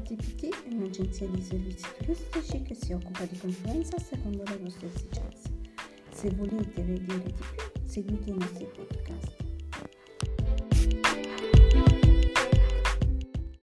TPT è un'agenzia di servizi turistici che si occupa di conferenza secondo le vostre esigenze. Se volete vedere di più, seguite i nostri podcast.